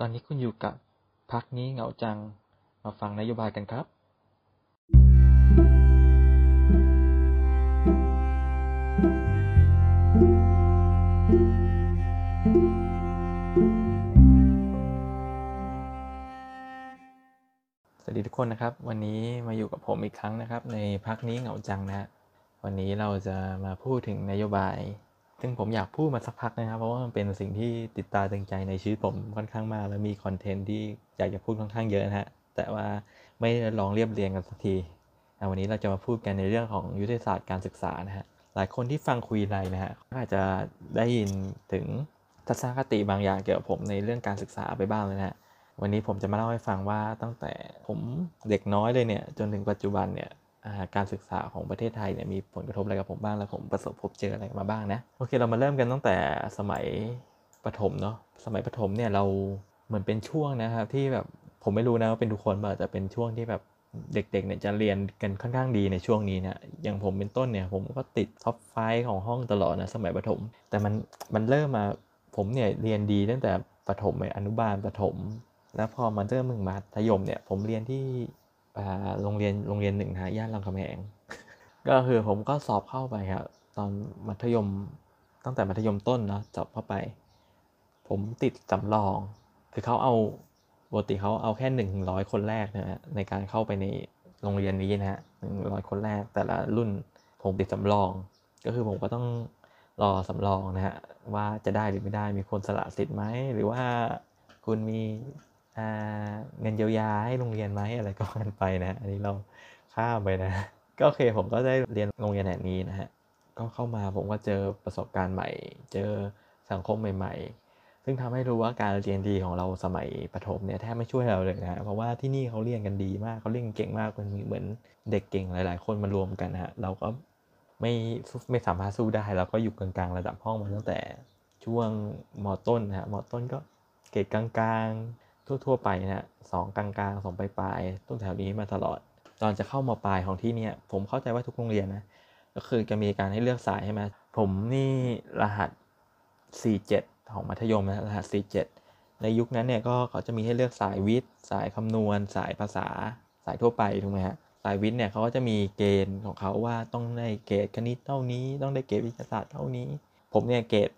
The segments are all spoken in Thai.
ตอนนี้คุณอยู่กับพักนี้เหงาจัง มาฟังนโยบายกันครับ สวัสดีทุกคนนะครับ วันนี้มาอยู่กับผมอีกครั้งนะครับ ในพักนี้เหงาจังนะฮะวันนี้เราจะมาพูดถึงนโยบาย ซึ่งผมอยากพูดมาสักพักนะครับ เพราะว่ามันเป็นสิ่งที่ติดตาตึงใจในชีวิตผมค่อนข้างมากและมีคอนเทนต์ที่อยากจะพูดค่อนข้างเยอะนะฮะ แต่ว่าไม่ลองเรียบเรียงกันสักที วันนี้เราจะมาพูดกันในเรื่องของยุทธศาสตร์การศึกษานะฮะ หลายคนที่ฟังคุยไรนะฮะก็อาจจะได้ยินถึงทัศนคติบางอย่างเกี่ยวกับผมในเรื่องการศึกษาไปบ้างเลยนะฮะวันนี้ผมจะมาเล่าให้ฟังว่าตั้งแต่ผมเด็กน้อยเลยเนี่ยจนถึงปัจจุบันเนี่ย การศึกษาของประเทศไทยเนี่ยมีผลกระทบอะไรกับผมบ้างแล้วผมประสบพบเจออะไรมาบ้างนะโอเคเรามาเริ่มกันตั้งแต่สมัยประถมเนาะสมัยประถมเนี่ยเราเหมือนเป็นช่วงนะครับที่แบบผมไม่รู้นะว่าเป็นทุกคนป่ะแต่เป็นช่วงที่แบบเด็กๆเนี่ยจะเรียนกันค่อนข้างดีในช่วงนี้นะอย่างผมเป็นต้นเนี่ยผมก็ติด top five ของห้องตลอดนะสมัยประถม แต่มันมันเริ่มมาผมเนี่ยเรียนดีตั้งแต่ประถมอนุบาลประถม แล้วพอมาเริ่มมึงมัธยมเนี่ยผมเรียนที่ โรงเรียนโรงเรียนหนึ่งนะฮะย่านรามคำแหงก็คือผมก็สอบเข้าไปครับตอนมัธยมตั้งแต่มัธยมต้นเนาะสอบเข้าไป ผมติดสำรอง คือเขาเอาปกติเขาเอาแค่หนึ่งถึงร้อยคนแรกนะฮะในการเข้าไปในโรงเรียนนี้นะฮะหนึ่งร้อยคนแรกแต่ละรุ่นผมติดสำรอง ก็คือผมก็ต้องรอสำรองนะฮะว่าจะได้หรือไม่ได้มีคนสละสิทธิ์ไหมหรือว่าคุณมีอ่า เงินเยียวยาให้โรงเรียนไหมอะไรก็ว่ากันไปนะ อันนี้เราข้ามไปนะ ก็โอเคผมก็ได้เรียนโรงเรียนแห่งนี้นะฮะ ก็เข้ามาผมก็เจอประสบการณ์ใหม่ เจอสังคมใหม่ ๆ ซึ่งทำให้รู้ว่าการเรียนดีของเราสมัยประถมเนี่ยแทบไม่ช่วยเราเลยนะ เพราะว่าที่นี่เขาเรียนกันดีมากเขาเรียนเก่งมากมันเหมือนเด็กเก่งหลาย ๆ คนมารวมกันนะฮะ เราก็ไม่ไม่สามารถสู้ได้เราก็อยู่กลางๆ ระดับห้องมาตั้งแต่ช่วงมต้นนะฮะมต้นก็เกรดกลางๆ ทั่ว ๆ ไปนะฮะสองกลางๆสองปลายๆต้นแถวนี้มาตลอด ตอนจะเข้ามาปลายของที่เนี่ยผมเข้าใจว่าทุกโรงเรียนนะก็คือจะมีการให้เลือกสายใช่ไหมผมนี่รหัส 47 ของมัธยมนะรหัส 47 ในยุคนั้นเนี่ยก็เขาจะมีให้เลือกสายวิทย์ สายคำนวณ สายภาษา สายทั่วไปถูกไหมฮะสายวิทย์เนี่ยเขาก็จะมีเกณฑ์ของเขาว่าต้องได้เกรดคณิตเท่านี้ ต้องได้เกรดวิทยาศาสตร์เท่านี้ ผมเนี่ยเกรด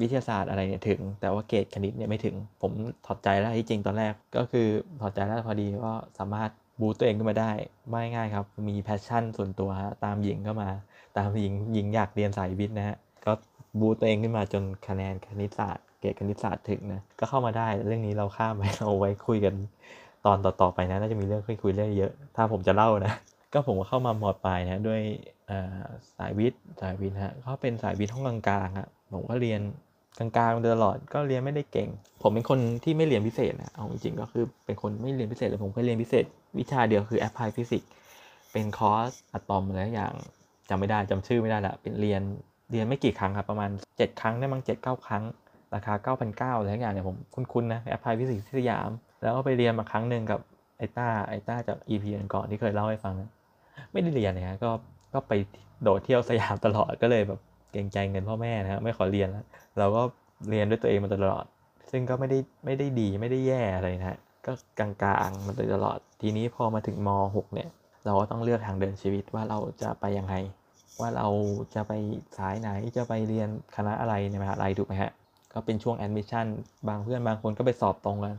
วิทยาศาสตร์อะไรเนี่ยถึง แต่ว่าเกรดคณิตเนี่ยไม่ถึง ผมถอดใจแล้วที่จริงตอนแรก ก็คือถอดใจแล้วพอดีก็สามารถ boost ตัวเองขึ้นมาได้ไม่ง่ายครับ มี passion ส่วนตัวฮะตามหญิงเข้ามา ตามหญิงหญิงอยากเรียนสายวิทย์นะฮะก็ boost ตัวเองขึ้นมาจนคะแนนคณิตศาสตร์เกรดคณิตศาสตร์ถึงนะก็เข้ามาได้เรื่องนี้เราข้ามไปเราไว้คุยกันตอนต่อๆไปนะน่าจะมีเรื่องคุยคุยเรื่องเยอะ ถ้าผมจะเล่านะก็ผมก็เข้ามามอปลายนะด้วยสายวิทย์สายวิทย์ฮะก็เป็นสายวิทย์ห้องกลางๆฮะ ผมก็เรียนกลางๆมาตลอด ก็เรียนไม่ได้เก่ง ผมเป็นคนที่ไม่เรียนพิเศษนะเอาจริงๆก็คือเป็นคนไม่เรียนพิเศษเลยผมเคยเรียนพิเศษ วิชาเดียวคือ Apply Physics เป็นคอร์สอะตอมอะไรอย่างจำไม่ได้จำชื่อไม่ได้ละเป็นเรียนเรียนไม่กี่ครั้งครับประมาณ 7 ครั้งได้มั้งเจ็ดเก้าครั้ง ราคา 9,900อะไรอย่างเนี่ยผมคุ้นๆนะ Apply Physics ที่สยาม แล้วก็ไปเรียนมาครั้งหนึ่งกับไอต้าไอต้าจาก EP ก่อนที่เคยเล่าให้ฟังนะไม่ได้เรียนเลยฮะก็ก็ไปโดดเที่ยวสยามตลอดก็เลยแบบ เกรงใจเงินพ่อแม่นะฮะไม่ขอเรียนแล้วเราก็เรียนด้วยตัวเองมาตลอด ซึ่งก็ไม่ได้ไม่ได้ดีไม่ได้แย่อะไรนะฮะก็กลางๆมาโดยตลอด ทีนี้พอมาถึงม .6 เนี่ย เราก็ต้องเลือกทางเดินชีวิตว่าเราจะไปยังไง ว่าเราจะไปสายไหนจะไปเรียนคณะอะไรในมหาลัยถูกไหมฮะก็เป็นช่วง admission บางเพื่อนบางคนก็ไปสอบตรงกัน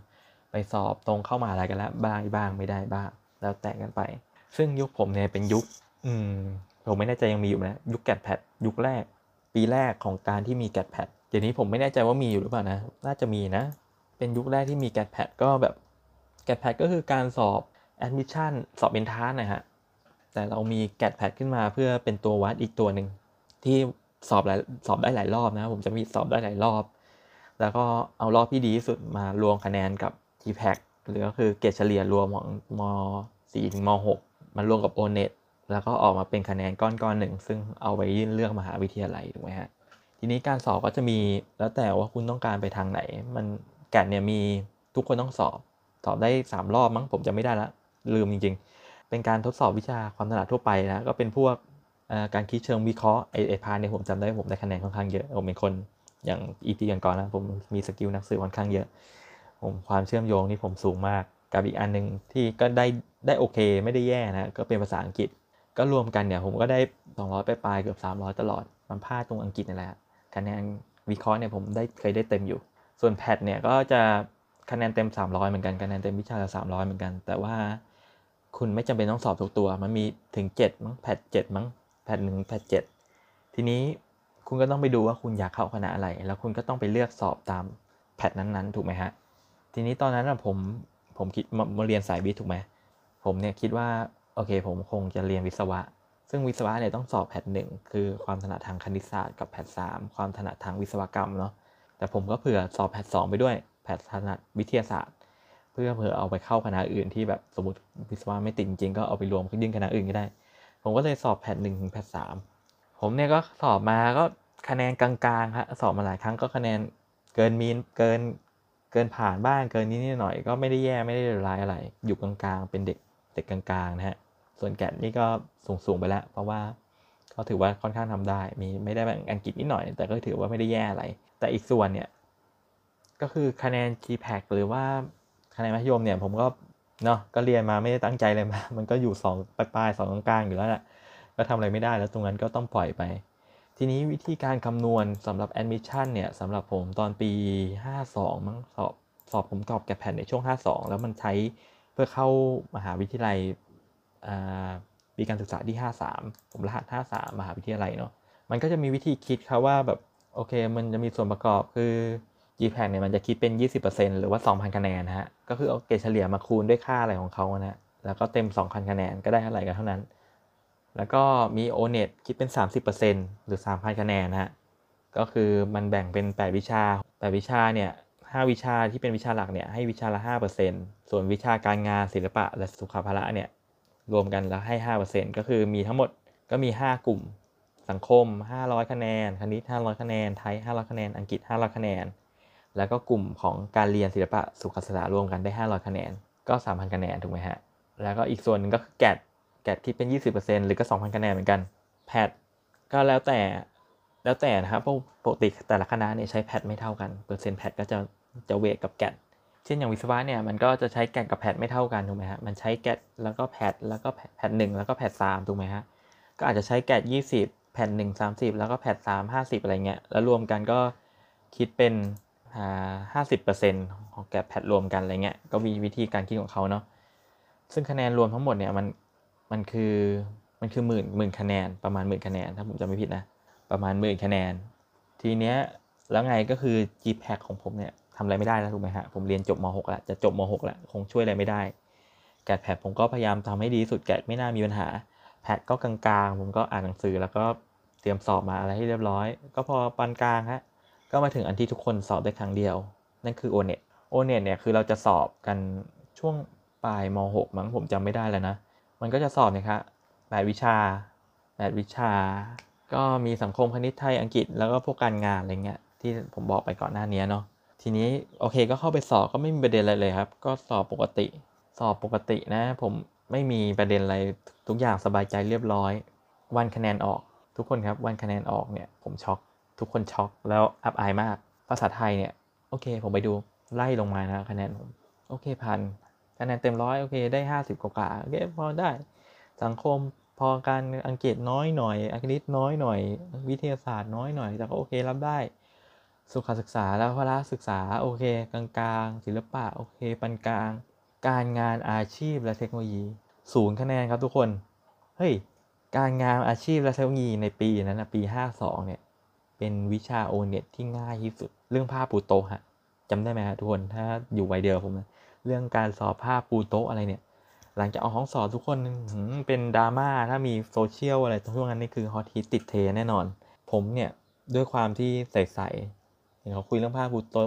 ไปสอบตรงเข้ามหาลัยกันแล้วบ้างบ้างไม่ได้บ้าง แล้วแต่กันไป ซึ่งยุคผมเนี่ยเป็นยุค อืมผมไม่แน่ใจยังมีอยู่ไหมยุค GAT PAT ยุคแรก ปีแรกของการที่มี GAT PAT เดี๋ยวนี้ผมไม่แน่ใจว่ามีอยู่หรือเปล่านะ น่าจะมีนะ เป็นยุคแรกที่มี GAT PAT ก็แบบ GAT PAT ก็คือการสอบ admission สอบเป็นทานนะฮะ แต่เรามี GAT PAT ขึ้นมาเพื่อเป็นตัววัดอีกตัวหนึ่งที่สอบหลายสอบได้หลายรอบนะ ผมจะมีสอบได้หลายรอบ แล้วก็เอารอบที่ดีที่สุดมารวมคะแนนกับ GPAC หรือก็คือเกรดเฉลี่ยรวมของม .4 ถึงม .6 มันรวมกับ o n e t แล้วก็ออกมาเป็นคะแนนก้อนก้อนหนึ่ง ซึ่งเอาไปยื่นเลือกมหาวิทยาลัยถูกไหมฮะทีนี้การสอบก็จะมีแล้วแต่ว่าคุณต้องการไปทางไหน มันแกดเนี่ยมีทุกคนต้องสอบสอบได้ 3 รอบมั้งผมจะไม่ได้ละลืมจริง ๆ เป็นการทดสอบวิชาความถนัดทั่วไปนะก็เป็นพวกการคิดเชิงวิเคราะห์ไอไอพาเนี่ยผมจำได้ผมได้คะแนนค่อนข้างเยอะผมเป็นคนอย่าง EP ก่อนๆนะผมมี skill นักสืบค่อนข้างเยอะ ผมความเชื่อมโยงที่ผมสูงมาก กับอีกอันหนึ่งที่ก็ได้ได้โอเค ไม่ได้แย่นะก็เป็นภาษาอังกฤษ ก็รวมกันเนี่ยผมก็ได้ 200 ไปปลายเกือบ 300 ตลอด มันพลาดตรงอังกฤษนี่แหละคะแนนวิเคราะห์เนี่ยผมได้เคยได้เต็มอยู่ ส่วน PAT เนี่ยก็จะคะแนนเต็ม 300 เหมือนกันคะแนนเต็มวิชาละ300 เหมือนกัน แต่ว่าคุณไม่จำเป็นต้องสอบทุกตัว มันมีถึง 7 มั้ง PAT 7มั้งแพทหนึ่งแพท7ทีนี้คุณก็ต้องไปดูว่าคุณอยากเข้าคณะอะไร แล้วคุณก็ต้องไปเลือกสอบตามแพทนั้นๆ ถูกไหมฮะ ทีนี้ตอนนั้นผมผมคิดมามาเรียนสายวิทย์ถูกไหมผมเนี่ยคิดว่า โอเค ผมคงจะเรียนวิศวะ ซึ่งวิศวะเนี่ยต้องสอบแพทหนึ่งคือความถนัดทางคณิตศาสตร์กับแพทสามความถนัดทางวิศวกรรมเนาะแต่ผมก็เผื่อสอบแพทสองไปด้วยแพทถนัดวิทยาศาสตร์ เพื่อเผื่อเอาไปเข้าคณะอื่นที่แบบสมมติวิศวะไม่ติดจริงก็เอาไปรวมยื่นคณะอื่นก็ได้ ผมก็เลยสอบแพทหนึ่งถึงแพทสามผมเนี่ยก็สอบมาก็คะแนนกลางๆครับสอบมาหลายครั้งก็คะแนนเกินมีนเกินเกินผ่านบ้างเกินนิดหน่อยก็ไม่ได้แย่ไม่ได้ร้ายอะไร อยู่กลางๆเป็นเด็ก เด็กกลางๆนะฮะ ส่วนแกดนี่ก็สูงๆไปแล้ว เพราะว่าก็ถือว่าค่อนข้างทำได้ มีไม่ได้แบบอังกฤษนิดหน่อย แต่ก็ถือว่าไม่ได้แย่อะไร แต่อีกส่วนเนี่ย ก็คือคะแนน GPAC หรือว่าคะแนนมัธยมเนี่ยผมก็เนาะก็เรียนมาไม่ได้ตั้งใจเลยมา มันก็อยู่2ปลายๆสองกลางๆอยู่แล้วแหละก็ทำอะไรไม่ได้แล้วตรงนั้นก็ต้องปล่อยไป ทีนี้วิธีการคำนวณสำหรับ admission เนี่ยสำหรับผมตอนปี 52 มั้งสอบสอบผมตอบแกแผ่นในช่วง 52 แล้วมันใช้ เพื่อเข้ามหาวิทยาลัยปีการศึกษาที่ 53 ผมรหัส 53 มหาวิทยาลัยเนาะมันก็จะมีวิธีคิดครับว่าแบบโอเค มันจะมีส่วนประกอบคือ GPAC เนี่ยมันจะคิดเป็น 20%หรือว่า 2,000 คะแนนนะฮะ ก็คือเอาเกรดเฉลี่ยมาคูณด้วยค่าอะไรของเขานะแล้วก็เต็ม 2,000 คะแนนก็ได้เท่าไหร่กันเท่านั้น แล้วก็มี o n e t คิดเป็น 30%หรือ 3,000 คะแนนนะฮะ ก็คือมันแบ่งเป็น 8 วิชา 8 วิชาเนี่ย 5 วิชาที่เป็นวิชาหลักเนี่ยให้วิชาละ 5%ส่วนวิชาการงานศิลปะและสุขภาระเนี่ยรวมกันแล้วให้ 5%ก็คือมีทั้งหมดก็มี 5 กลุ่ม สังคม 500 คะแนน คณิต 500 คะแนน ไทย 500 คะแนน อังกฤษ 500 คะแนน แล้วก็กลุ่มของการเรียนศิลปะสุขศึกษารวมกันได้ 500 คะแนน ก็ 3,000 คะแนนถูกไหมฮะ แล้วก็อีกส่วนหนึ่งก็คือแกดแกดคิดเป็น 20%หรือก็ 2,000 คะแนนเหมือนกัน แพทก็แล้วแต่แล้วแต่นะครับปกติแต่ละคณะเนี่ยใช้แพทไม่เท่ากัน เปอร์เซ็นต์แพทก็จะ จะเวทกับแกดเช่นอย่างวิศวะเนี่ยมันก็จะใช้แกดกับแพทไม่เท่ากันถูกไหมฮะมันใช้แกดแล้วก็แพทแล้วก็แพทหนึ่งแล้วก็แพทสามถูกไหมฮะก็อาจจะใช้แกด20แพทหนึ่งสามสิบแล้วก็แพทสามห้าสิบอะไรเงี้ยแล้วรวมกันก็คิดเป็นห้าสิบเปอร์เซ็นต์ของแกดแพทรวมกันอะไรเงี้ยก็มีวิธีการคิดของเขาเนาะซึ่งคะแนนรวมทั้งหมดเนี่ยมันมันคือมันคือหมื่นหมื่นคะแนนประมาณหมื่นคะแนนถ้าผมจำไม่ผิดนะประมาณหมื่นคะแนน ทีเนี้ยแล้วไงก็คือ GPAC ของผมเนี่ย ทำอะไรไม่ได้แล้วถูกไหมฮะผมเรียนจบม .6 แล้วจะจบม .6 แล้วคงช่วยอะไรไม่ได้แกดแพดผมก็พยายามทำให้ดีสุดแกดไม่น่ามีปัญหา แพดก็กลางๆ ผมก็อ่านหนังสือแล้วก็เตรียมสอบมาอะไรให้เรียบร้อย ก็พอปานกลางฮะก็มาถึงอันที่ทุกคนสอบได้ครั้งเดียว นั่นคือ o n e t o n e t เน็ตเนี่ยคือเราจะสอบกันช่วงปลายม .6 มั้งผมจำไม่ได้แล้วนะ มันก็จะสอบนะครับแปดวิชาแปดวิชา ก็มีสังคมคณิตไทยอังกฤษแล้วก็พวกการงานอะไรเงี้ยที่ผมบอกไปก่อนหน้านี้เนาะ ทีนี้โอเคก็เข้าไปสอบก็ไม่มีประเด็นอะไรเลยครับ ก็สอบปกติ สอบปกตินะ ผมไม่มีประเด็นอะไรทุกอย่างสบายใจเรียบร้อย วันคะแนนออก ทุกคนครับวันคะแนนออกเนี่ยผมช็อกทุกคนช็อกแล้วอับอายมาก ภาษาไทยเนี่ยโอเค ผมไปดูไล่ลงมานะคะแนนผมโอเคพันคะแนนเต็มร้อยโอเคได้ห้าสิบกว่าโอเคพอได้ สังคมพอการอังกฤษน้อยหน่อยอังกฤษน้อยหน่อย วิทยาศาสตร์น้อยหน่อยแต่ก็โอเครับได้ สุขศึกษาแล้วพละศึกษาโอเค กลางๆ ศิลปะโอเคปานกลาง การงานอาชีพและเทคโนโลยีศูนย์คะแนนครับทุกคนเฮ้ยการงานอาชีพและเทคโนโลยีในปีนั้นนะปี 52 เนี่ย เป็นวิชาโอเน็ตที่ง่ายที่สุด เรื่องภาพปูโตฮะจำได้ไหมฮะทุกคนถ้าอยู่วัยเดียวผมนะเรื่องการสอบภาพปูโตอะไรเนี่ย หลังจากเอาห้องสอบทุกคนเป็นดราม่าถ้ามีโซเชียลอะไรช่วงนั้นนี่คือฮอตฮิตติดเทแน่นอน ผมเนี่ยด้วยความที่ใส่ๆ เห็นเขาคุยเรื่องภาพปูโต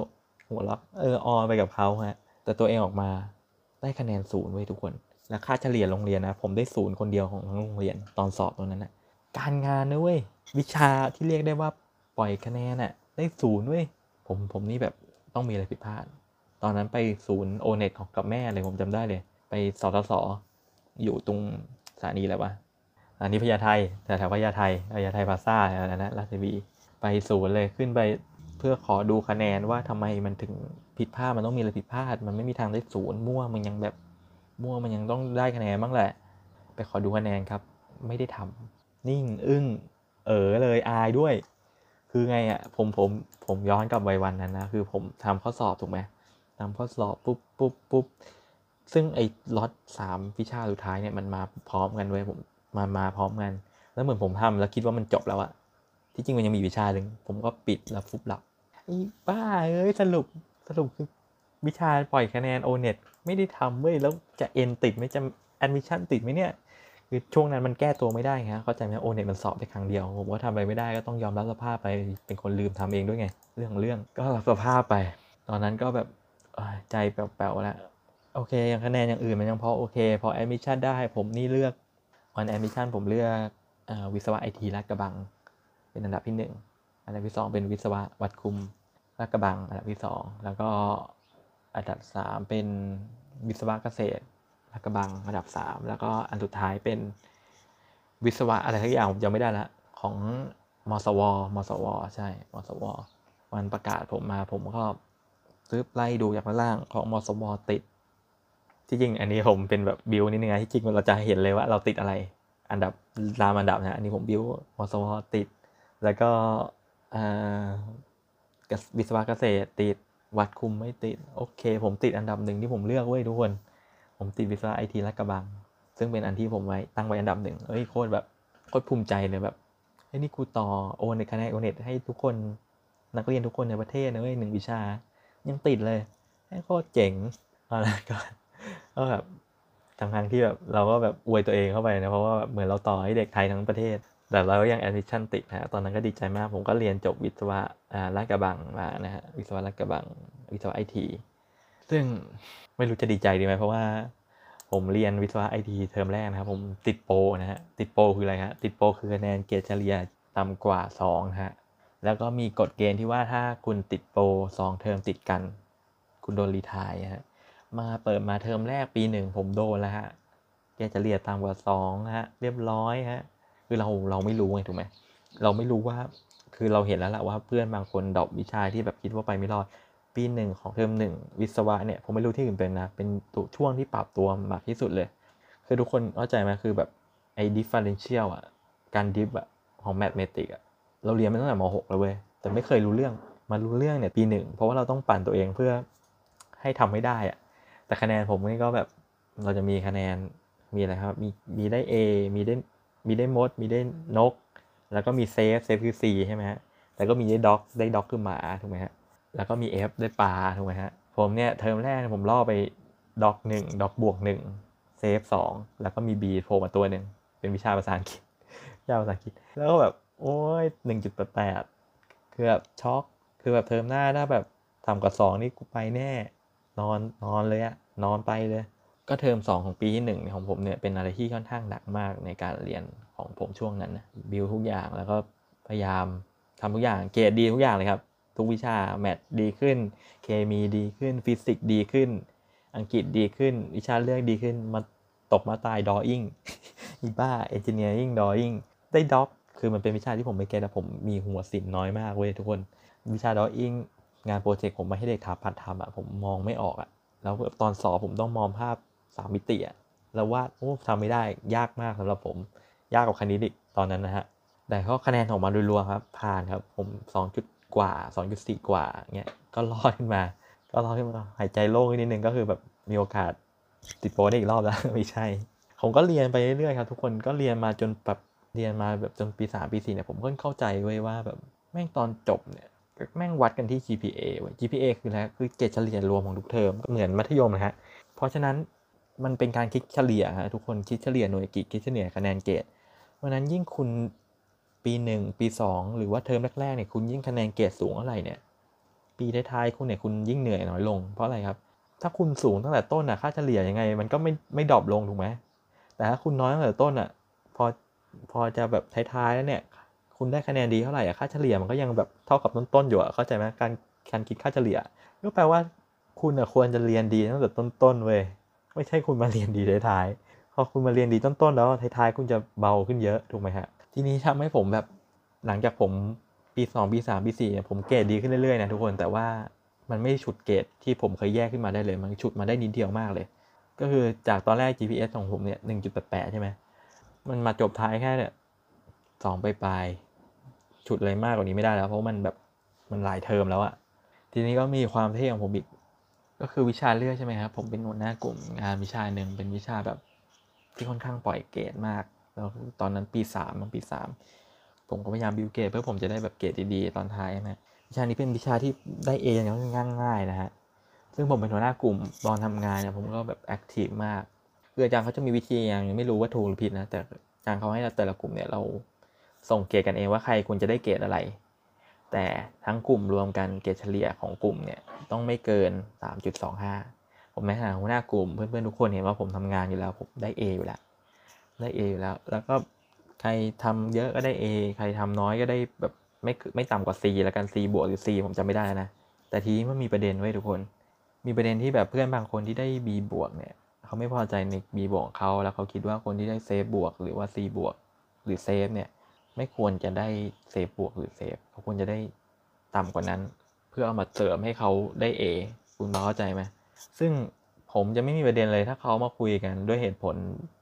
หัวเราะเออออไปกับเขาฮะ แต่ตัวเองออกมาได้คะแนนศูนย์ไว้ทุกคน และค่าเฉลี่ยโรงเรียนนะ ผมได้ศูนย์คนเดียวของทั้งโรงเรียนตอนสอบตรงนั้นนะการงานนะเว้ยวิชาที่เรียกได้ว่าปล่อยคะแนนน่ะได้ศูนย์เว้ยผมผมนี่แบบต้องมีอะไรผิดพลาด ตอนนั้นไปศูนย์โอเน็ตของกับแม่เลยผมจำได้เลย ไปสทศอยู่ตรงสถานีอะไรวะอันนี้พญาไทแถวแถวพญาไทพญาไทพาซ่าอะไรนะราชบีไปศูนย์เลยขึ้นไป เพื่อขอดูคะแนนว่าทำไมมันถึงผิดพลาดมันต้องมีอะไรผิดพลาด มันไม่มีทางได้ศูนย์มั่วมันยังแบบมั่วมันยังต้องได้คะแนนบ้างแหละ ไปขอดูคะแนนครับ ไม่ได้ทำนิ่งอึ้งเออเลยอายด้วย คือไงอะ่ะผมผมผมย้อนกลับวัยวันนั้นนะคือผมทำข้อสอบถูกไหมทำข้อสอบปุ๊บปุ๊บปุ๊บซึ่งไอ้ล็อตสามวิชาสุดท้ายเนี่ยมันมาพร้อมกันเว้ยผมมามาพร้อมกัน แล้วเหมือนผมทำแล้วคิดว่ามันจบแล้วอะ ที่จริงมันยังมีวิชาหนึ่งผมก็ปิดแล้วฟุบหลับไอ้บ้าเอ้ยสรุปสรุปคือวิชาปล่อยคะแนนโอเน็ตไม่ได้ทำเว้ยแล้วจะเอ็นติดไหมจะแอดมิชชั่นติดไหมเนี่ยคือช่วงนั้นมันแก้ตัวไม่ได้ฮะเข้าใจไหมโอเน็ตมันสอบได้ครั้งเดียวผมก็ทำอะไรไม่ได้ก็ต้องยอมรับสภาพไปเป็นคนลืมทำเองด้วยไง เรื่องของเรื่องก็รับสภาพไป ตอนนั้นก็แบบใจแป๋วๆแล้วโอเคอย่างคะแนนอย่างอื่นมันยังพอโอเค พอแอดมิชชั่นได้ผมนี่เลือกวันแอดมิชชั่นผมเลือกวิศวะไอทีลาดกระบัง เป็นอันดับที่ 1 อันดับที่ 2 เป็นวิศวะวัดคุมลาดกระบังอันดับที่ 2 แล้วก็อันดับ 3 เป็นวิศวะเกษตรลาดกระบังอันดับ 3 แล้วก็อันสุดท้ายเป็นวิศวะอะไรทักอย่างผมจำไม่ได้ละของมสว มสว ใช่ มสว วันประกาศผมมาผมก็ซื้อไล่ดูจากล่างของมสว ติด ที่จริงอันนี้ผมเป็นแบบบิวนิดนึงนะที่จริงเราจะเห็นเลยว่าเราติดอะไร อันดับตามอันดับนะ อันนี้ผมบิวมสว ติด แล้วก็วิศวะเกษตรติดวัดคุมไม่ติด โอเค ผมติดอันดับหนึ่งที่ผมเลือกเว้ยทุกคน ผมติดวิศวะไอทีรักกระบัง ซึ่งเป็นอันที่ผมไว้ตั้งไว้อันดับหนึ่งเอ้ยโคตรแบบโคตรภูมิใจเลยแบบไอ้นี่กูต่อโอนในคะแนนโอเน็ตให้ทุกคนนักเรียนทุกคนในประเทศนะเว้ยหนึ่งวิชา ยังติดเลยโคตรเจ๋งอะไรก็ก็แบบทั้งทางที่แบบเราก็แบบอวยตัวเองเข้าไปนะเพราะว่าแบบเหมือนเราต่อให้เด็กไทยทั้งประเทศ แต่เราก็ยังแอดมิชชั่นติดนะตอนนั้นก็ดีใจมาก ผมก็เรียนจบวิศวะอ่าลาดกระบังมานะฮะวิศวะลาดกระบังวิศวะไอทีซึ่งไม่รู้จะดีใจดีไหมเพราะว่าผมเรียนวิศวะไอทีเทอมแรกนะครับ ผมติดโปรนะฮะติดโปรคืออะไรฮะติดโปรคือคะแนนเกรดเฉลี่ยต่ำกว่า2ฮะแล้วก็มีกฎเกณฑ์ที่ว่าถ้าคุณติดโปร2เทอมติดกัน คุณโดน retire ฮะมาเปิดมาเทอมแรกปีหนึ่งผมโดนแล้วฮะเกรดเฉลี่ยต่ำกว่าสองฮะเรียบร้อยฮะ คือเราเราไม่รู้ไงถูกไหมเราไม่รู้ว่าคือเราเห็นแล้วแหละว่าเพื่อนบางคน drop วิชาที่แบบคิดว่าไปไม่รอดปีหนึ่งของเทอมหนึ่งวิศวะเนี่ยผมไม่รู้ที่อื่นเป็นนะ เป็นตัวช่วงที่ปรับตัวมากที่สุดเลย คือทุกคนเข้าใจไหมคือแบบไอ้ differential อะการ diff อะของ mathematics อะเราเรียนมาตั้งแต่ม .6 แล้วเว้ยแต่ไม่เคยรู้เรื่องมารู้เรื่องเนี่ยปีหนึ่งเพราะว่าเราต้องปั่นตัวเองเพื่อให้ทำให้ได้อะแต่คะแนนผมนี่ก็แบบเราจะมีคะแนนมีอะไรครับ มีมีได้ A มีได้ มีได้มด มีได้นก แล้วก็มี safe safe คือ C ใช่ไหมฮะแล้วก็มีได้ dog ได้ dog คือหมาถูกไหมฮะแล้วก็มี F ได้ปลาถูกไหมฮะผมเนี่ยเทอมแรกผมล่อไป dog หนึ่ง dog บวกหนึ่ง safe สองแล้วก็มี B โผล่มาตัวหนึ่งเป็นวิชาภาษาอังกฤษวิชาภาษาอังกฤษแล้วก็แบบโอ้ยหนึ่งจุดแปดแปดคือแบบช็อกคือแบบเทอมหน้าถ้าแบบต่ำกว่าสองนี่กูไปแน่ นอนนอนเลยอะนอนไปเลย ก็เทอม2ของปีที่1ของผมเนี่ยเป็นอะไรที่ค่อนข้างหนักมากในการเรียนของผมช่วงนั้นนะบิวทุกอย่างแล้วก็พยายามทำทุกอย่างเกรดดีทุกอย่างเลยครับ ทุกวิชา math ดีขึ้น เคมีดีขึ้นฟิสิกส์ดีขึ้น อังกฤษดีขึ้น วิชาเลือกดีขึ้นมาตกมาตายดออิ่งอีบ้าเอนจิเนียริ่งดออิ่งได้ด็อก คือมันเป็นวิชาที่ผมไม่เก็ตแต่ผมมีหัวสินน้อยมากเว้ยทุกคน วิชาดออิ่งงานโปรเจกต์ผมมาให้เด็กทำพัดทำอะผมมองไม่ออกอะแล้วตอนสอบผมต้องมองภาพ สามมิติอะแล้วาดโอ้ทำไม่ได้ยากมากสำหรับผม ยากกว่าคณิตอีกตอนนั้นนะฮะแต่เขาคะแนนออกมาโดยรวมครับ ผ่านครับผมสองจุดกว่าสองจุดสี่กว่าเงี้ยก็รอดขึ้นมา ก็รอดขึ้นมาหายใจโล่งนิดนึงก็คือแบบมีโอกาสติดโปรได้อีกรอบแล้วไม่ใช่ ผมก็เรียนไปเรื่อยๆครับ ทุกคนก็เรียนมาจนแบบเรียนมาแบบจนปีสามปีสี่เนี่ยผมก็เข้าใจไว้ว่าแบบแม่งตอนจบเนี่ยแม่งวัดกันที่ GPA เว้ GPA คืออะไรคือเกรดเฉลี่ยรวมของทุกเทอมก็เหมือนมัธยมนะฮะ เพราะฉะนั้น มันเป็นการคิดเฉลี่ยฮะทุกคนคิดเฉลี่ยหน่วยกิจคิดเฉลี่ยคะแนนเกรดเพราะนั้นยิ่งคุณปีหนึ่งปีสองหรือว่าเทอมแรกๆเนี่ยคุณยิ่งคะแนนเกรดสูงอะไรเนี่ย ปีท้ายๆคุณเนี่ยคุณยิ่งเหนื่อยน้อยลง เพราะอะไรครับ ถ้าคุณสูงตั้งแต่ต้นอะค่าเฉลี่ยยังไง มันก็ไม่ไม่ดรอปลงถูกไหมแต่ถ้าคุณน้อยตั้งแต่ต้นอะพอพอจะแบบท้ายๆแล้วเนี่ย คุณได้คะแนนดีเท่าไหร่อะค่าเฉลี่ยมันก็ยังแบบเท่ากับต้นๆอยู่อะเข้าใจไหมการการคิดค่าเฉลี่ยก็แปลว่าคุณอะควรจะเรียนดีตั้งแต่ต้นๆเว้ย ไม่ใช่คุณมาเรียนดีท้ายๆพอคุณมาเรียนดีต้นๆแล้วท้ายๆคุณจะเบาขึ้นเยอะถูกไหมฮะทีนี้ทำให้ผมแบบหลังจากผมปีสองปีสามปีสี่เนี่ยผมเกรดดีขึ้นเรื่อยๆนะทุกคนแต่ว่ามันไม่ฉุดเกรดที่ผมเคยแยกขึ้นมาได้เลย มันฉุดมาได้นิดเดียวมากเลย ก็คือจากตอนแรก GPS ของผมเนี่ยหนึ่งจุดแปดใช่ไหมมันมาจบท้ายแค่เนี่ยสองปลายๆฉุดอะไรมากกว่านี้ไม่ได้แล้ว เพราะมันแบบมันหลายเทอมแล้วอะทีนี้ก็มีความเท่ของผมอีก ก็คือวิชาเลือกใช่ไหมครับผมเป็นหัวหน้ากลุ่มงานวิชาหนึ่งเป็นวิชาแบบที่ค่อนข้างปล่อยเกรดมากแล้วตอนนั้นปีสามปีสามผมก็พยายามบิวเกรดเพื่อผมจะได้แบบเกรดดีๆตอนท้ายนะวิชานี้เป็นวิชาที่ได้เออย่างง่ายๆนะฮะซึ่งผมเป็นหัวหน้ากลุ่มตอนทำงานเนี่ยผมก็แบบแอคทีฟมากคืออาจารย์เขาจะมีวิธีอย่างไม่รู้ว่าถูกหรือผิดนะแต่อาจารย์เขาให้แต่ละกลุ่มเนี่ยเราส่งเกรดกันเองว่าใครควรจะได้เกรดอะไร แต่ทั้งกลุ่มรวมกันเกรดเฉลี่ยของกลุ่มเนี่ยต้องไม่เกิน 3.25 ผมในฐานะหัวหน้ากลุ่มเพื่อนๆทุกคนเห็นว่าผมทำงานอยู่แล้วผมได้ A อยู่แล้วได้ A อยู่แล้ว แล้วก็ใครทำเยอะก็ได้ A ใครทำน้อยก็ได้แบบไม่ไม่ต่ำกว่า C แล้วกัน C บวกหรือ C ผมจำไม่ได้นะ แต่ทีนี้มันมีประเด็นเว้ยทุกคน มีประเด็นที่แบบเพื่อนบางคนที่ได้ B บวกเนี่ยเขาไม่พอใจใน B บวกของเขาแล้วเขาคิดว่าคนที่ได้ safe บวกหรือว่า C บวกหรือ safe เนี่ย ไม่ควรจะได้ safe บวกหรือ safe เขาควรจะได้ต่ำกว่านั้น เพื่อเอามาเสริมให้เขาได้ A คุณเข้าใจไหมซึ่งผมจะไม่มีประเด็นเลยถ้าเขามาคุยกันด้วยเหตุผล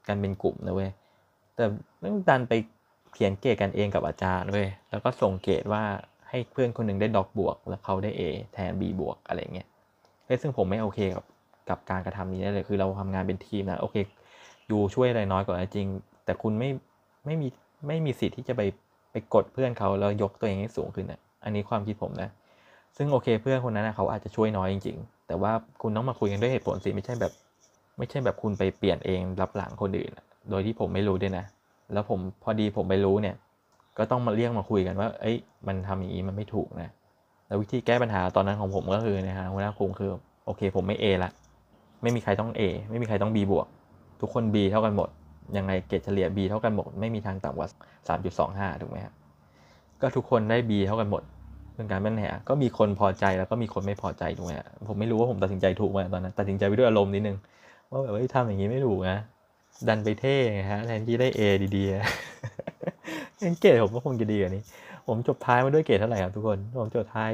กันเป็นกลุ่มนะเว้ยแต่ต้องดันไปเขียนเกรดกันเองกับอาจารย์เว้ยแล้วก็ส่งเกรดว่าให้เพื่อนคนหนึ่งได้ดอกบวก แล้วเขาได้ A แทน B บวกอะไรเงี้ยเฮ้ยซึ่งผมไม่โอเคกับกับการกระทำนี้ได้เลย คือเราทำงานเป็นทีมนะโอเค อยู่ช่วยอะไรน้อยกว่าจริง แต่คุณไม่ไม่มี ไม่มีสิทธิ์ที่จะไปไปกดเพื่อนเขาแล้วยกตัวเองให้สูงขึ้นอะอันนี้ความคิดผมนะ ซึ่งโอเคเพื่อนคนนั้นนะเขาอาจจะช่วยน้อยจริง ๆ แต่ว่าคุณต้องมาคุยกันด้วยเหตุผลสิไม่ใช่แบบ ไม่ใช่แบบคุณไปเปลี่ยนเองรับหลังคนอื่น โดยที่ผมไม่รู้ด้วยนะ แล้วผมพอดีผมไปรู้เนี่ย ก็ต้องมาเรียกมาคุยกันว่า เอ้ย มันทำอย่างนี้มันไม่ถูกนะ แล้ววิธีแก้ปัญหาตอนนั้นของผมก็คือนะฮะหัวหน้ากลุ่มคือโอเค ผมไม่ A ละ ไม่มีใครต้อง A ไม่มีใครต้อง B บวก ทุกคน B เท่ากันหมด ยังไงเกรดเฉลี่ย B เท่ากันหมด ไม่มีทางต่ำกว่า 3.25 ถูกไหมครับก็ทุกคนได้ B เท่ากันหมดเรื่องการปัญหก็มีคนพอใจแล้วก็มีคนไม่พอใจถูกไหมผมไม่รู้ว่าผมตัดสินใจถูกไหมตอนนั้นตัดสินใจไปด้วยอารมณ์นิดนึงว่าแบบว่าทำอย่างนี้ไม่ถูกนะดันไปเท่ไงฮะแทนที่ได้ A ดีๆงั้นเกรดผมก็คงจะดีกว่านี้ ผมจบท้ายมาด้วยเกรดเท่าไหร่ครับทุกคนผมจบท้าย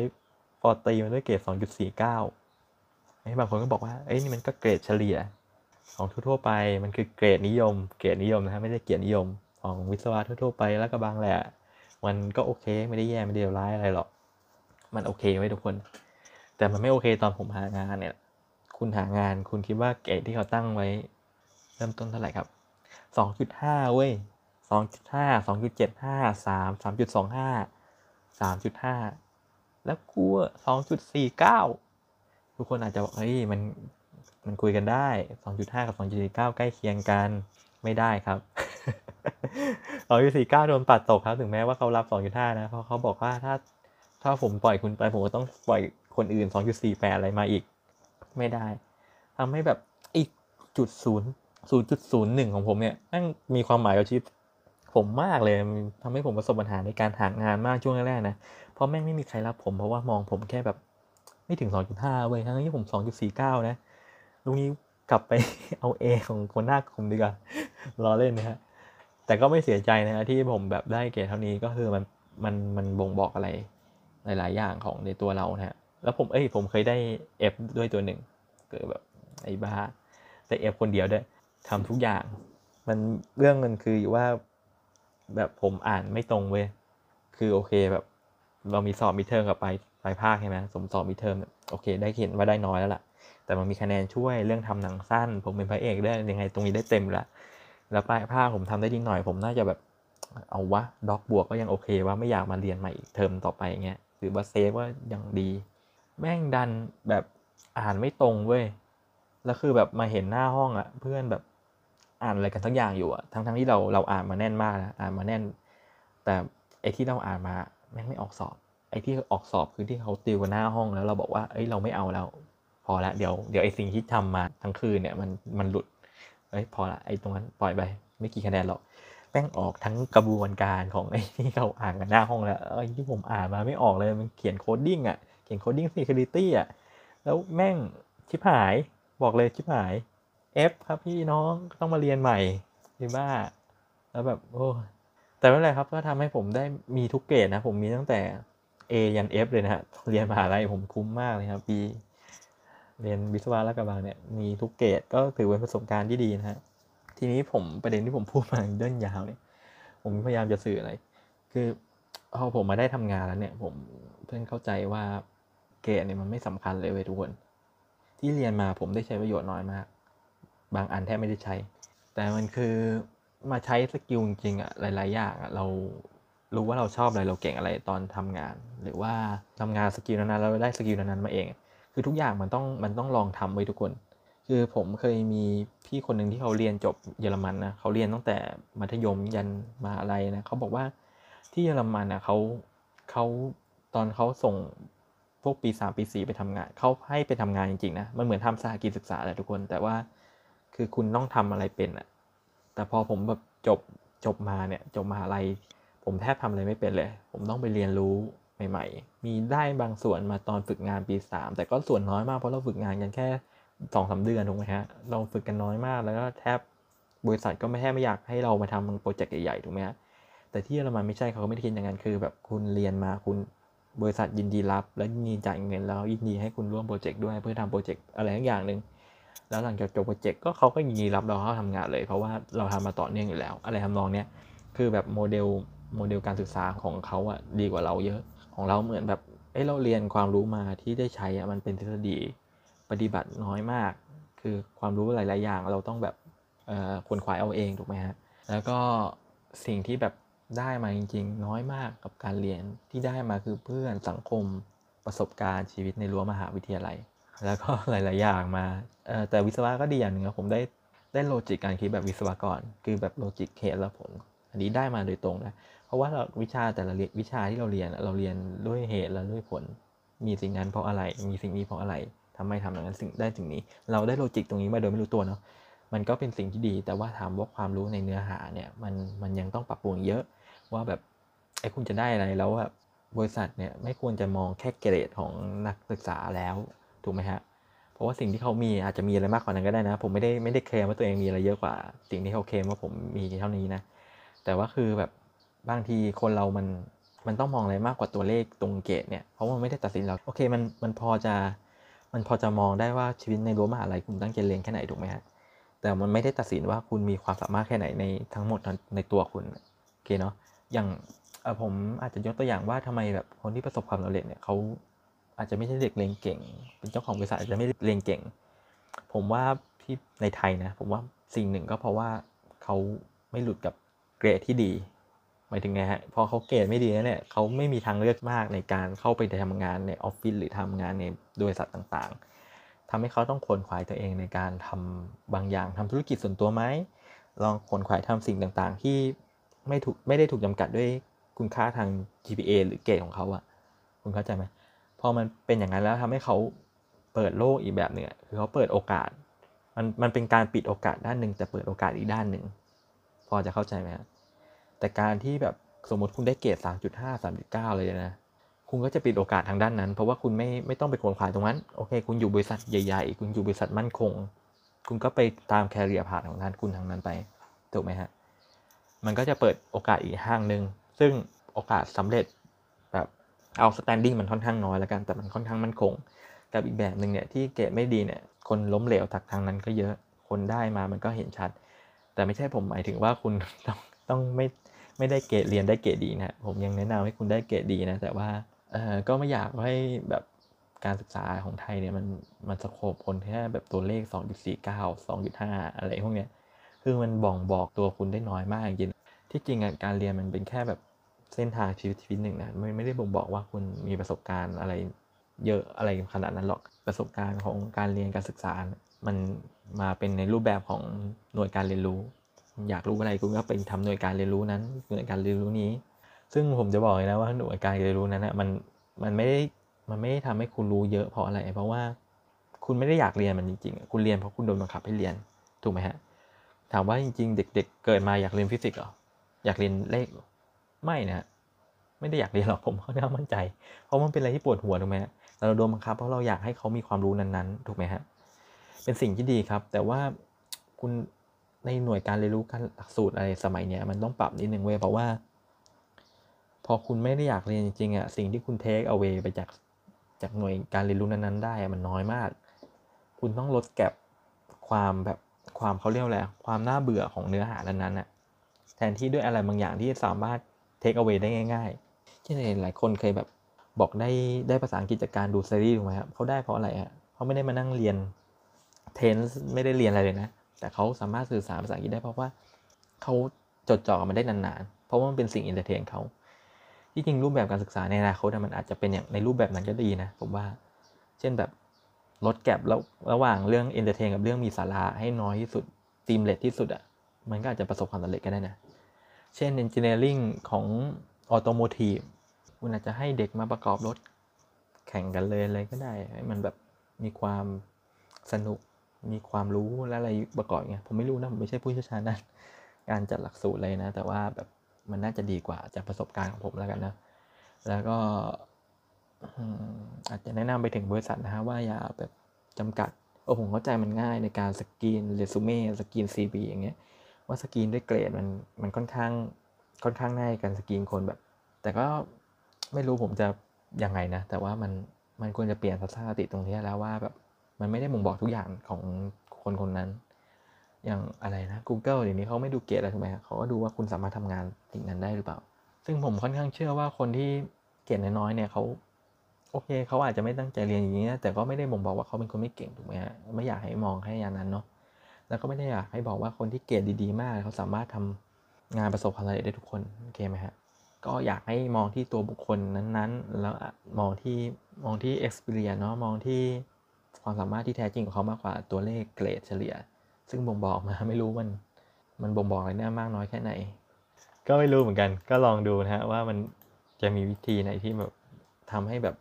ปอตีมาด้วยเกรด 2.49ไอ้บางคนก็บอกว่าเอ้ยนี่มันก็เกรดเฉลี่ย ของทั่วๆไปมันคือเกรดนิยม เกรดนิยมนะฮะไม่ใช่เกียรตินิยมของวิศวะทั่วๆไปแล้วก็บางแหละ มันก็โอเคไม่ได้แย่ไม่ได้ร้ายอะไรหรอก มันโอเคไว้ทุกคน แต่มันไม่โอเคตอนผมหางานเนี่ย คุณหางานคุณคิดว่าเกรดที่เขาตั้งไว้ เริ่มต้นเท่าไหร่ครับสองจุดห้าเว้ยสองจุดห้าสองจุดเจ็ดห้าสามสามจุดสองห้าสามจุดห้าแล้วกูสองจุดสี่เก้าทุกคนอาจจะบอกเฮ้ยมัน มันคุยกันได้สองจุดห้ากับสองจุดสี่เก้าใกล้เคียงกัน ไม่ได้ครับสองจุดสี่เก้าโดนปัดตกครับ ถึงแม้ว่าเขารับสองจุดห้านะ เพราะเขาบอกว่าถ้า ถ้าผมปล่อยคุณไป ผมก็ต้องปล่อยคนอื่น 2.48 อะไรมาอีก ไม่ได้ทำให้แบบอีกจุดศูนย์ศูนย์จุดศูนย์หนึ่งของผมเนี่ยนั่งมีความหมายกับชีวิตผมมากเลยทำให้ผมประสบปัญหาในการหางานมากช่วงแรกๆนะ เพราะแม่งไม่มีใครรับผมเพราะว่ามองผมแค่แบบไม่ถึง 2.5 เว้ยทั้งที่ผม 2.49 นะ ลุงนี้กลับไปเอาเอของคนหน้าคุมดีกว่ารอเล่นนะฮะ แต่ก็ไม่เสียใจนะฮะที่ผมแบบได้เกรดเท่านี้ก็คือมันมันมันบ่งบอกอะไรหลาย ๆ อย่างของในตัวเรานะฮะ แล้วผมเอ้ยผมเคยได้ F ด้วยตัวหนึ่งเกิดแบบไอ้บ้า แต่ F คนเดียวด้วยทำทุกอย่าง มันเรื่องมันคืออยู่ว่าแบบผมอ่านไม่ตรงเว้ย คือโอเคแบบเรามีสอบ midterm กับปลายปลายภาคใช่ไหมสมสอบ midterm โอเค ได้เห็นว่าได้น้อยแล้วล่ะ แต่มันมีคะแนนช่วยเรื่องทำหนังสั้น ผมเป็นพระเอกได้ยังไงตรงนี้ได้เต็มละแล้วปลายภาคผมทำได้ดีหน่อย ผมน่าจะแบบเอาวะ dog บวกก็ยังโอเคว่าไม่อยากมาเรียนใหม่อีกเทอมต่อไปเงี้ยหรือว่า safe ว่ายังดี แม่งดันแบบอ่านไม่ตรงเว้ยแล้วคือแบบมาเห็นหน้าห้องอะเพื่อนแบบอ่านอะไรกันสักอย่างอยู่อะทั้งทั้งที่เราเราอ่านมาแน่นมากนะอ่านมาแน่น แต่ไอที่เราอ่านมาแม่งไม่ออกสอบ ไอที่ออกสอบคือที่เขาติวกันหน้าห้องแล้วเราบอกว่าเอ้ยเราไม่เอาแล้ว อละเดี๋ยวเดี๋ยวไอสิ่งที่ทำมาทั้งคืนเนี่ยมันมันหลุดเอ้ยพอละไอตรงนั้นปล่อยไป ไม่กี่คะแนนหรอกแม่งออกทั้งกระบวนการของไอ้ที่เขาอ่านกันหน้าห้องแล้วไอ้ที่ผมอ่านมาไม่ออกเลยมันเขียน coding อะเขียน coding security อะแล้วแม่งชิบหายบอกเลยชิบหาย F ครับพี่น้องต้องมาเรียนใหม่ที่บ้า แล้วแบบโอ้แต่ไม่เป็นไรครับก็ทำให้ผมได้มีทุกเกรดนะ ผมมีตั้งแต่ A ยัน F เลยนะฮะเรียนมหาลัยผมคุ้มมากเลยครับปี เรียนวิศวะลาดกระบังเนี่ยมีทุกเกรดก็ถือเป็นประสบการณ์ที่ดีนะฮะทีนี้ผมประเด็นที่ผมพูดมาเดินยาวเนี่ยผมพยายามจะสื่ออะไร คือพอผมมาได้ทำงานแล้วเนี่ย ผมเพิ่งเข้าใจว่าเกรดเนี่ยมันไม่สำคัญเลยเว้ยทุกคนที่เรียนมาผมได้ใช้ประโยชน์น้อยมาก บางอันแทบไม่ได้ใช้ แต่มันคือมาใช้ skill จริงๆอะหลาย ๆ อย่างอะเรารู้ว่าเราชอบอะไรเราเก่งอะไรตอนทำงาน หรือว่าทำงาน skill นั้นๆเราได้ skill นั้นๆมาเอง คือทุกอย่างมันต้องมันต้องลองทำเว้ยทุกคน คือผมเคยมีพี่คนหนึ่งที่เขาเรียนจบเยอรมันนะเขาเรียนตั้งแต่มัธยมยันมาอะไรนะเขาบอกว่าที่เยอรมันนะเขาเขาตอนเขาส่งพวกปีสามปีสี่ไปทำงานเขาให้ไปทำงานจริงๆนะมันเหมือนทำสหกิจศึกษาแหละทุกคน แต่ว่าคือคุณต้องทำอะไรเป็นอะแต่พอผมแบบจบจบมาเนี่ยจบมหาลัยผมแทบทำอะไรไม่เป็นเลย ผมต้องไปเรียนรู้ ใหม่ ๆ มีได้บางส่วนมาตอนฝึกงานปีสามแต่ก็ส่วนน้อยมากเพราะเราฝึกงานกันแค่สองสามเดือนถูกไหมฮะเราฝึกกันน้อยมากแล้วก็แทบบริษัทก็ไม่แทบไม่อยากให้เรามาทำโปรเจกต์ใหญ่ๆถูกไหมฮะแต่ที่เยอรมันไม่ใช่เขาไม่ได้คิดอย่างนั้นคือ แบบคุณเรียนมาคุณบริษัทยินดีรับ และยินดีจ่ายเงินแล้วยินดีให้คุณร่วมโปรเจกต์ด้วยเพื่อทำโปรเจกต์อะไรสักอย่างหนึ่งแล้วหลังจากจบโปรเจกต์ก็เขาก็ยินดีรับเราเข้าทำงานเลย เพราะว่าเราทำมาต่อเนื่องอยู่แล้ว อะไรทำนองเนี้ยคือแบบโมเดลโมเดลการศึกษาของเขาอะดีกว่าเราเยอะ ของเราเหมือนแบบเอ้เราเรียนความรู้มาที่ได้ใช้อะมันเป็นทฤษฎีปฏิบัติน้อยมาก คือความรู้หลาย ๆ อย่างเราต้องแบบขวนขวายเอาเองถูกไหมฮะแล้วก็สิ่งที่แบบได้มาจริง ๆ น้อยมากกับการเรียนที่ได้มาคือเพื่อนสังคมประสบการณ์ชีวิตในรั้วมหาวิทยาลัย แล้วก็หลาย ๆ อย่างมาแต่วิศวะก็ดีอย่างหนึ่งผมได้ได้ logic การคิดแบบวิศวกร คือแบบ logic เหตุและผล อันนี้ได้มาโดยตรงนะ เพราะว่าเราวิชาแต่ละวิชาที่เราเรียนเราเรียนด้วยเหตุและด้วยผล มีสิ่งนั้นเพราะอะไร มีสิ่งนี้เพราะอะไรทำไมทำอย่างนั้นสิ่งได้สิ่งนี้ เราได้โลจิกตรงนี้มาโดยไม่รู้ตัวเนาะมันก็เป็นสิ่งที่ดี แต่ว่าถามว่าความรู้ในเนื้อหาเนี่ยมันมันยังต้องปรับปรุงเยอะว่าแบบไอ้คุณจะได้อะไรแล้วแบบบริษัทเนี่ยไม่ควรจะมองแค่เกรดของนักศึกษาแล้วถูกไหมฮะเพราะว่าสิ่งที่เขามีอาจจะมีอะไรมากกว่านั้นก็ได้นะ ผมไม่ได้ไม่ได้เคลมว่าตัวเองมีอะไรเยอะกว่า สิ่งที่เขาเคลมว่าผมมีเท่านี้นะแต่ว่าคือแบบ บางทีคนเรามันมันต้องมองอะไรมากกว่าตัวเลขตรงเกรดเนี่ยเพราะมันไม่ได้ตัดสินเราโอเคมันมันพอจะมันพอจะมองได้ว่าชีวิตในรั้วมหาลัยคุณตั้งใจเรียนแค่ไหนถูกไหมฮะแต่มันไม่ได้ตัดสินว่าคุณมีความสามารถแค่ไหนในทั้งหมดในตัวคุณโอเคเนาะอย่างผมอาจจะยกตัวอย่างว่าทำไมแบบคนที่ประสบความสำเร็จเนี่ยเขาอาจจะไม่ใช่เด็กเรียนเก่ง เป็นเจ้าของบริษัทอาจจะไม่เรียนเก่ง ผมว่าที่ในไทยนะผมว่าสิ่งหนึ่งก็เพราะว่าเขาไม่หลุดกับเกรดที่ดี หมายถึงไงฮะพอเขาเกรดไม่ดีแล้วเนี่ยเขาไม่มีทางเลือกมากในการเข้าไปทำงานในออฟฟิศหรือทำงานในบริษัทต่างๆทำให้เขาต้องขวนขวายตัวเองในการทำบางอย่างทำธุรกิจส่วนตัวไหมลองขวนขวายทำสิ่งต่างๆ ที่ไม่ถูกไม่ได้ถูกจำกัดด้วยคุณค่าทาง GPA หรือเกรดของเขาอะคุณเข้าใจไหมพอมันเป็นอย่างนั้นแล้วทำให้เขาเปิดโลกอีกแบบหนึ่งคือเขาเปิดโอกาส มันมันเป็นการปิดโอกาสด้านหนึ่งแต่เปิดโอกาสอีกด้านหนึ่งพอจะเข้าใจไหม แต่การที่แบบสมมติคุณได้เกรด3.5 3.9 เลยนะ คุณก็จะปิดโอกาสทางด้านนั้น เพราะว่าคุณไม่ไม่ต้องไปขวนขวายตรงนั้น โอเค คุณอยู่บริษัทใหญ่ ๆ คุณอยู่บริษัทมั่นคง คุณก็ไปตามแคริเอร์พาของด้านคุณทางนั้นไป ถูกไหมฮะ มันก็จะเปิดโอกาสอีกห้างหนึ่ง ซึ่งโอกาสสำเร็จแบบ outstanding มันค่อนข้างน้อยแล้วกัน แต่มันค่อนข้างมั่นคง กับอีกแบบหนึ่งเนี่ยที่เกรดไม่ดีเนี่ย คนล้มเหลวจากทางนั้นก็เยอะ คนได้มามันก็เห็นชัด แต่ไม่ใช่ผมหมายถึงว่าคุณต้องต้องไม่ ไม่ได้เกรดเรียนได้เกรดดีนะผมยังแนะนำให้คุณได้เกรดดีนะแต่ว่าเออก็ไม่อยากให้แบบการศึกษาของไทยเนี่ยมันมัน scope คนแค่แบบตัวเลข 2.49 2.5 อะไรพวกเนี้ยคือมันบ่งบอกตัวคุณได้น้อยมากจริงที่จริงการเรียนมันเป็นแค่แบบเส้นทางชีวิตชีวิตหนึ่งนะไม่ไม่ได้บ่งบอกว่าคุณมีประสบการณ์อะไร เยอะอะไรขนาดนั้นหรอกประสบการณ์ของการเรียนการศึกษา มันมาเป็นในรูปแบบของหน่วยการเรียนรู้ อยากรู้อะไรคุณก็ไปทำหน่วยการเรียนรู้นั้นหน่วยการเรียนรู้นี้ ซึ่งผมจะบอกเลยนะว่าหน่วยการเรียนรู้นั้นนะมันมันไม่ได้มันไม่ได้ทำให้คุณรู้เยอะเพราะอะไร เพราะว่าคุณไม่ได้อยากเรียนมันจริงๆ คุณเรียนเพราะคุณโดนบังคับให้เรียนถูกไหมฮะถามว่าจริง ๆ เด็ก ๆ เกิดมาอยากเรียนฟิสิกส์หรออยากเรียนเลขไม่นะไม่ได้อยากเรียนหรอกผมเขาได้มั่นใจ เพราะมันเป็นอะไรที่ปวดหัวถูกไหมฮะเราโดนบังคับเพราะเราอยากให้เขามีความรู้นั้นๆถูกไหมฮะเป็นสิ่งที่ดีครับ แต่ว่าคุณ ในหน่วยการเรียนรู้การหลักสูตรอะไรสมัยเนี้ยมันต้องปรับนิดนึงเว้ยเพราะว่า พอคุณไม่ได้อยากเรียนจริงๆอะสิ่งที่คุณเทคเอาไว้ไปจากจากหน่วยการเรียนรู้นั้นๆ ได้มันน้อยมาก คุณต้องลด gap ความแบบความเขาเรียกอะไรความน่าเบื่อของเนื้อหานั้นๆน่ะแทนที่ด้วยอะไรบางอย่างที่สามารถ take เอาไว้ได้ง่ายๆเช่นหลายคนเคยแบบบอกได้ได้ภาษาอังกฤษจากการดูซีรีส์ถูกไหมครับเขาได้เพราะอะไรฮะเขาไม่ได้มานั่งเรียน tense ไม่ได้เรียนอะไรเลยนะ แต่เขาสามารถสื่อสารภาษาอังกฤษได้เพราะว่าเขาจดจ่อมันได้นานๆ เพราะว่ามันเป็นสิ่ง entertain เขาที่จริงรูปแบบการศึกษาในอนาคตมันอาจจะเป็นอย่างในรูปแบบนั้นก็ดีนะผมว่า เช่นแบบลด gap แล้วระหว่างเรื่อง entertain กับเรื่องมีสาระให้น้อยที่สุดตีมเลทที่สุดอะ่ะมันก็อาจจะประสบความสำเร็จก็ได้นะ เช่น engineering ของ automotive คุณอาจจะให้เด็กมาประกอบรถแข่งกันเลยอะไรก็ได้ ให้มันแบบมีความสนุก มีความรู้และอะไรประกอบไงผมไม่รู้นะผมไม่ใช่ผู้เชี่ยวชาญด้านการจัดหลักสูตรเลยนะ แต่ว่าแบบมันน่าจะดีกว่าจากประสบการณ์ของผมแล้วกันนะแล้วก็อาจจะแนะนำไปถึงบริษัทนะฮะว่าอย่าแบบจำกัดโอ้ผมเข้าใจมันง่ายในการ screen resume screen CV อย่างเงี้ยว่าสกรีนด้วยเกรดมันมันค่อนข้างค่อนข้างง่ายการสกรีนคนแบบ แต่ก็ไม่รู้ผมจะยังไงนะ แต่ว่ามันมันควรจะเปลี่ยนทัศนคติตรงนี้แล้วว่าแบบ มันไม่ได้บ่งบอกทุกอย่างของคนคนนั้น อย่างอะไรนะ Google เดี๋ยวนี้เขาไม่ดูเกรดอะไรถูกไหมเขาก็ดูว่าคุณสามารถทำงานสิ่งนั้นได้หรือเปล่า ซึ่งผมค่อนข้างเชื่อว่าคนที่เกรดน้อยๆเนี่ยเขาโอเคเขาอาจจะไม่ตั้งใจเรียนอย่างนี้นะแต่ก็ไม่ได้บ่งบอกว่าเขาเป็นคนไม่เก่งถูกไหมฮะไม่อยากให้มองแค่อย่างนั้นเนาะแล้วก็ไม่ได้อยากให้บอกว่าคนที่เกรดดีๆ มากเขาสามารถทำงานประสบความสำเร็จได้ทุกคนโอเคไหมฮะก็อยากให้มองที่ตัวบุคคลนั้นๆ แล้วมองที่มองที่ experience เนาะมองที่ ความสามารถที่แท้จริงของเขามากกว่าตัวเลขเกรดเฉลี่ย ซึ่งบ่งบอกมาไม่รู้มันมันบ่งบอกอะไรได้มากน้อยแค่ไหน ก็ไม่รู้เหมือนกัน ก็ลองดูนะฮะว่ามันจะมีวิธีไหนที่แบบทำให้แบบ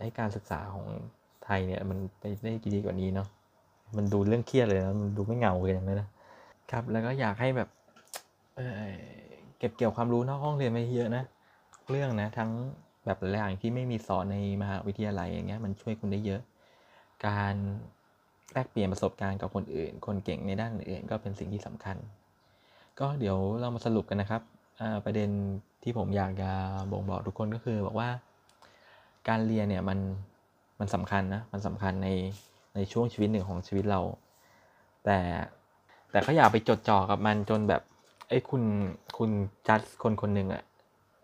ให้การศึกษาของไทยเนี่ยมันไปได้ดีกว่านี้เนาะมันดูเรื่องเครียดเลยนะมันดูไม่เงาเลยนะนะครับ แล้วก็อยากให้แบบเเก็บเกี่ยวความรู้นอกห้องเรียนไปเยอะนะ เรื่องนะทั้งแบบหลายอย่างที่ไม่มีสอนในมหาวิทยาลัยอย่างเงี้ยมันช่วยคุณได้เยอะ การแลกเปลี่ยนประสบการณ์กับคนอื่น คนเก่งในด้านอื่นก็เป็นสิ่งที่สำคัญ ก็เดี๋ยวเรามาสรุปกันนะครับประเด็นที่ผมอยากจะบ่งบอกทุกคนก็คือบอกว่า การเรียนเนี่ยมันมันสำคัญนะมันสำคัญในในช่วงชีวิตหนึ่งของชีวิตเรา แต่แต่ก็อย่าไปจดจ่อกับมันจนแบบไอ้คุณคุณจัดคนคนหนึ่งอะ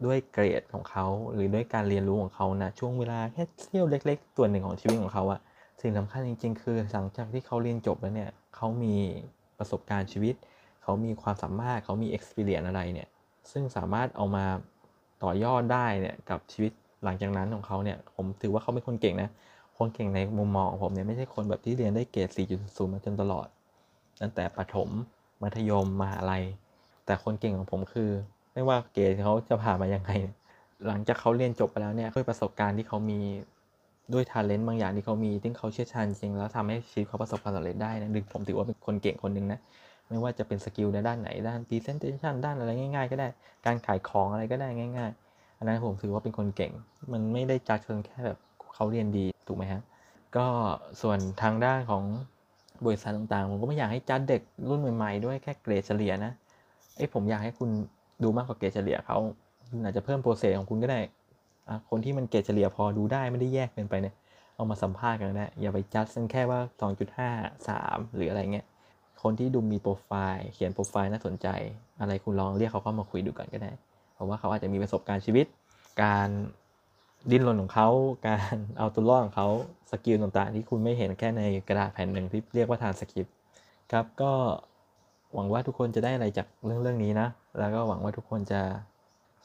ด้วยเกรดของเขาหรือด้วยการเรียนรู้ของเขานะช่วงเวลาแค่เที่ยวเล็ก ๆ ส่วนหนึ่งของชีวิตของเขาอะ สิ่งสำคัญจริง ๆ คือหลังจากที่เขาเรียนจบแล้วเนี่ยเขามีประสบการณ์ชีวิต เขามีความสามารถเขามี experience อะไรเนี่ยซึ่งสามารถเอามาต่อยอดได้เนี่ยกับชีวิตหลังจากนั้นของเขาเนี่ยผมถือว่าเขาเป็นคนเก่งนะ คนเก่งในมุมมองของผมเนี่ยไม่ใช่คนแบบที่เรียนได้เกรด 4.0 มาจนตลอด ตั้งแต่ประถม มัธยมมหาลัย แต่คนเก่งของผมคือ ไม่ว่าเกรดเขาจะผ่านมายังไง หลังจากเขาเรียนจบไปแล้วเนี่ยด้วยประสบการณ์ที่เขามี ด้วย talent บางอย่างที่เขามีที่เขาเชี่ยวชาญจริงแล้วทำให้ชีวิตเขาประสบความสำเร็จได้นะดึงผมถือว่าเป็นคนเก่งคนหนึ่งนะไม่ว่าจะเป็น skill ในด้านไหนด้าน presentation ด้านอะไรง่าย ๆ ก็ได้ การขายของอะไรก็ได้ง่าย ๆ อันนั้นผมถือว่าเป็นคนเก่ง มันไม่ได้จัดเพียงแค่แบบเขาเรียนดีถูกไหมฮะก็ส่วนทางด้านของบริษัทต่างๆ ผมก็ไม่อยากให้จัดเด็กรุ่นใหม่ๆ ด้วยแค่เกรดเฉลี่ยนะไอ้ผมอยากให้คุณดูมากกว่าเกรดเฉลี่ยเขาอาจจะเพิ่มโปรเซสของคุณก็ได้ คนที่มันเกรดเฉลี่ยพอดูได้ไม่ได้แยกเกินไปเนี่ยเอามาสัมภาษณ์กันได้อย่าไปจัดซึ่งแค่ว่า 2.5 3 หรืออะไรเงี้ยคนที่ดูมีโปรไฟล์เขียนโปรไฟล์น่าสนใจ อะไรคุณลองเรียกเขาเข้ามาคุยดูกันก็ได้ เพราะว่าเขาอาจจะมีประสบการณ์ชีวิต การดิ้นรนของเขา การเอาตัวรอดของเขา skill ต่างๆ ที่คุณไม่เห็นแค่ในกระดาษแผ่นหนึ่งที่เรียกว่าทานสคริปต์ครับก็หวังว่าทุกคนจะได้อะไรจากเรื่องเรื่องนี้นะ แล้วก็หวังว่าทุกคนจะ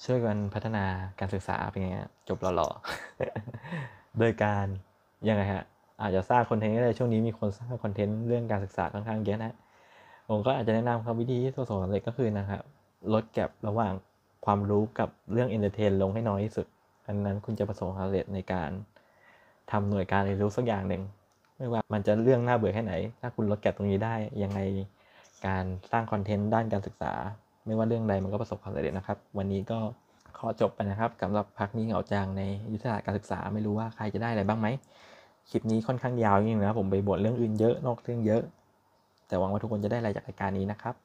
ช่วยกันพัฒนาการศึกษาเป็นไงจบหล่อๆ โดยการยังไงฮะอาจจะสร้าง content ได้ช่วงนี้มีคนสร้าง content เรื่องการศึกษาค่อนข้างเยอะนะผมก็อาจจะแนะนำครับวิธีที่ประสบความสำเร็จก็คือนะครับลด gap ระหว่างความรู้กับเรื่อง entertain ลงให้น้อยที่สุด อันนั้นคุณจะประสบความสำเร็จในการทำหน่วยการเรียนรู้สักอย่างหนึ่งไม่ว่ามันจะเรื่องน่าเบื่อแค่ไหน ถ้าคุณลด gap ตรงนี้ได้ยังไงการสร้าง content ด้านการศึกษา ไม่ว่าเรื่องใดมันก็ประสบความสำเร็จนะครับ วันนี้ก็ขอจบไปนะครับสำหรับพักนี้เหงาจางในยุทธศาสตร์การศึกษาไม่รู้ว่าใครจะได้อะไรบ้างไหมคลิปนี้ค่อนข้างยาวจริงนะผมไปบ่นเรื่องอื่นเยอะนอกเรื่องเยอะ แต่หวังว่าทุกคนจะได้อะไรจากรายการนี้นะครับ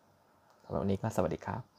สำหรับวันนี้ก็สวัสดีครับ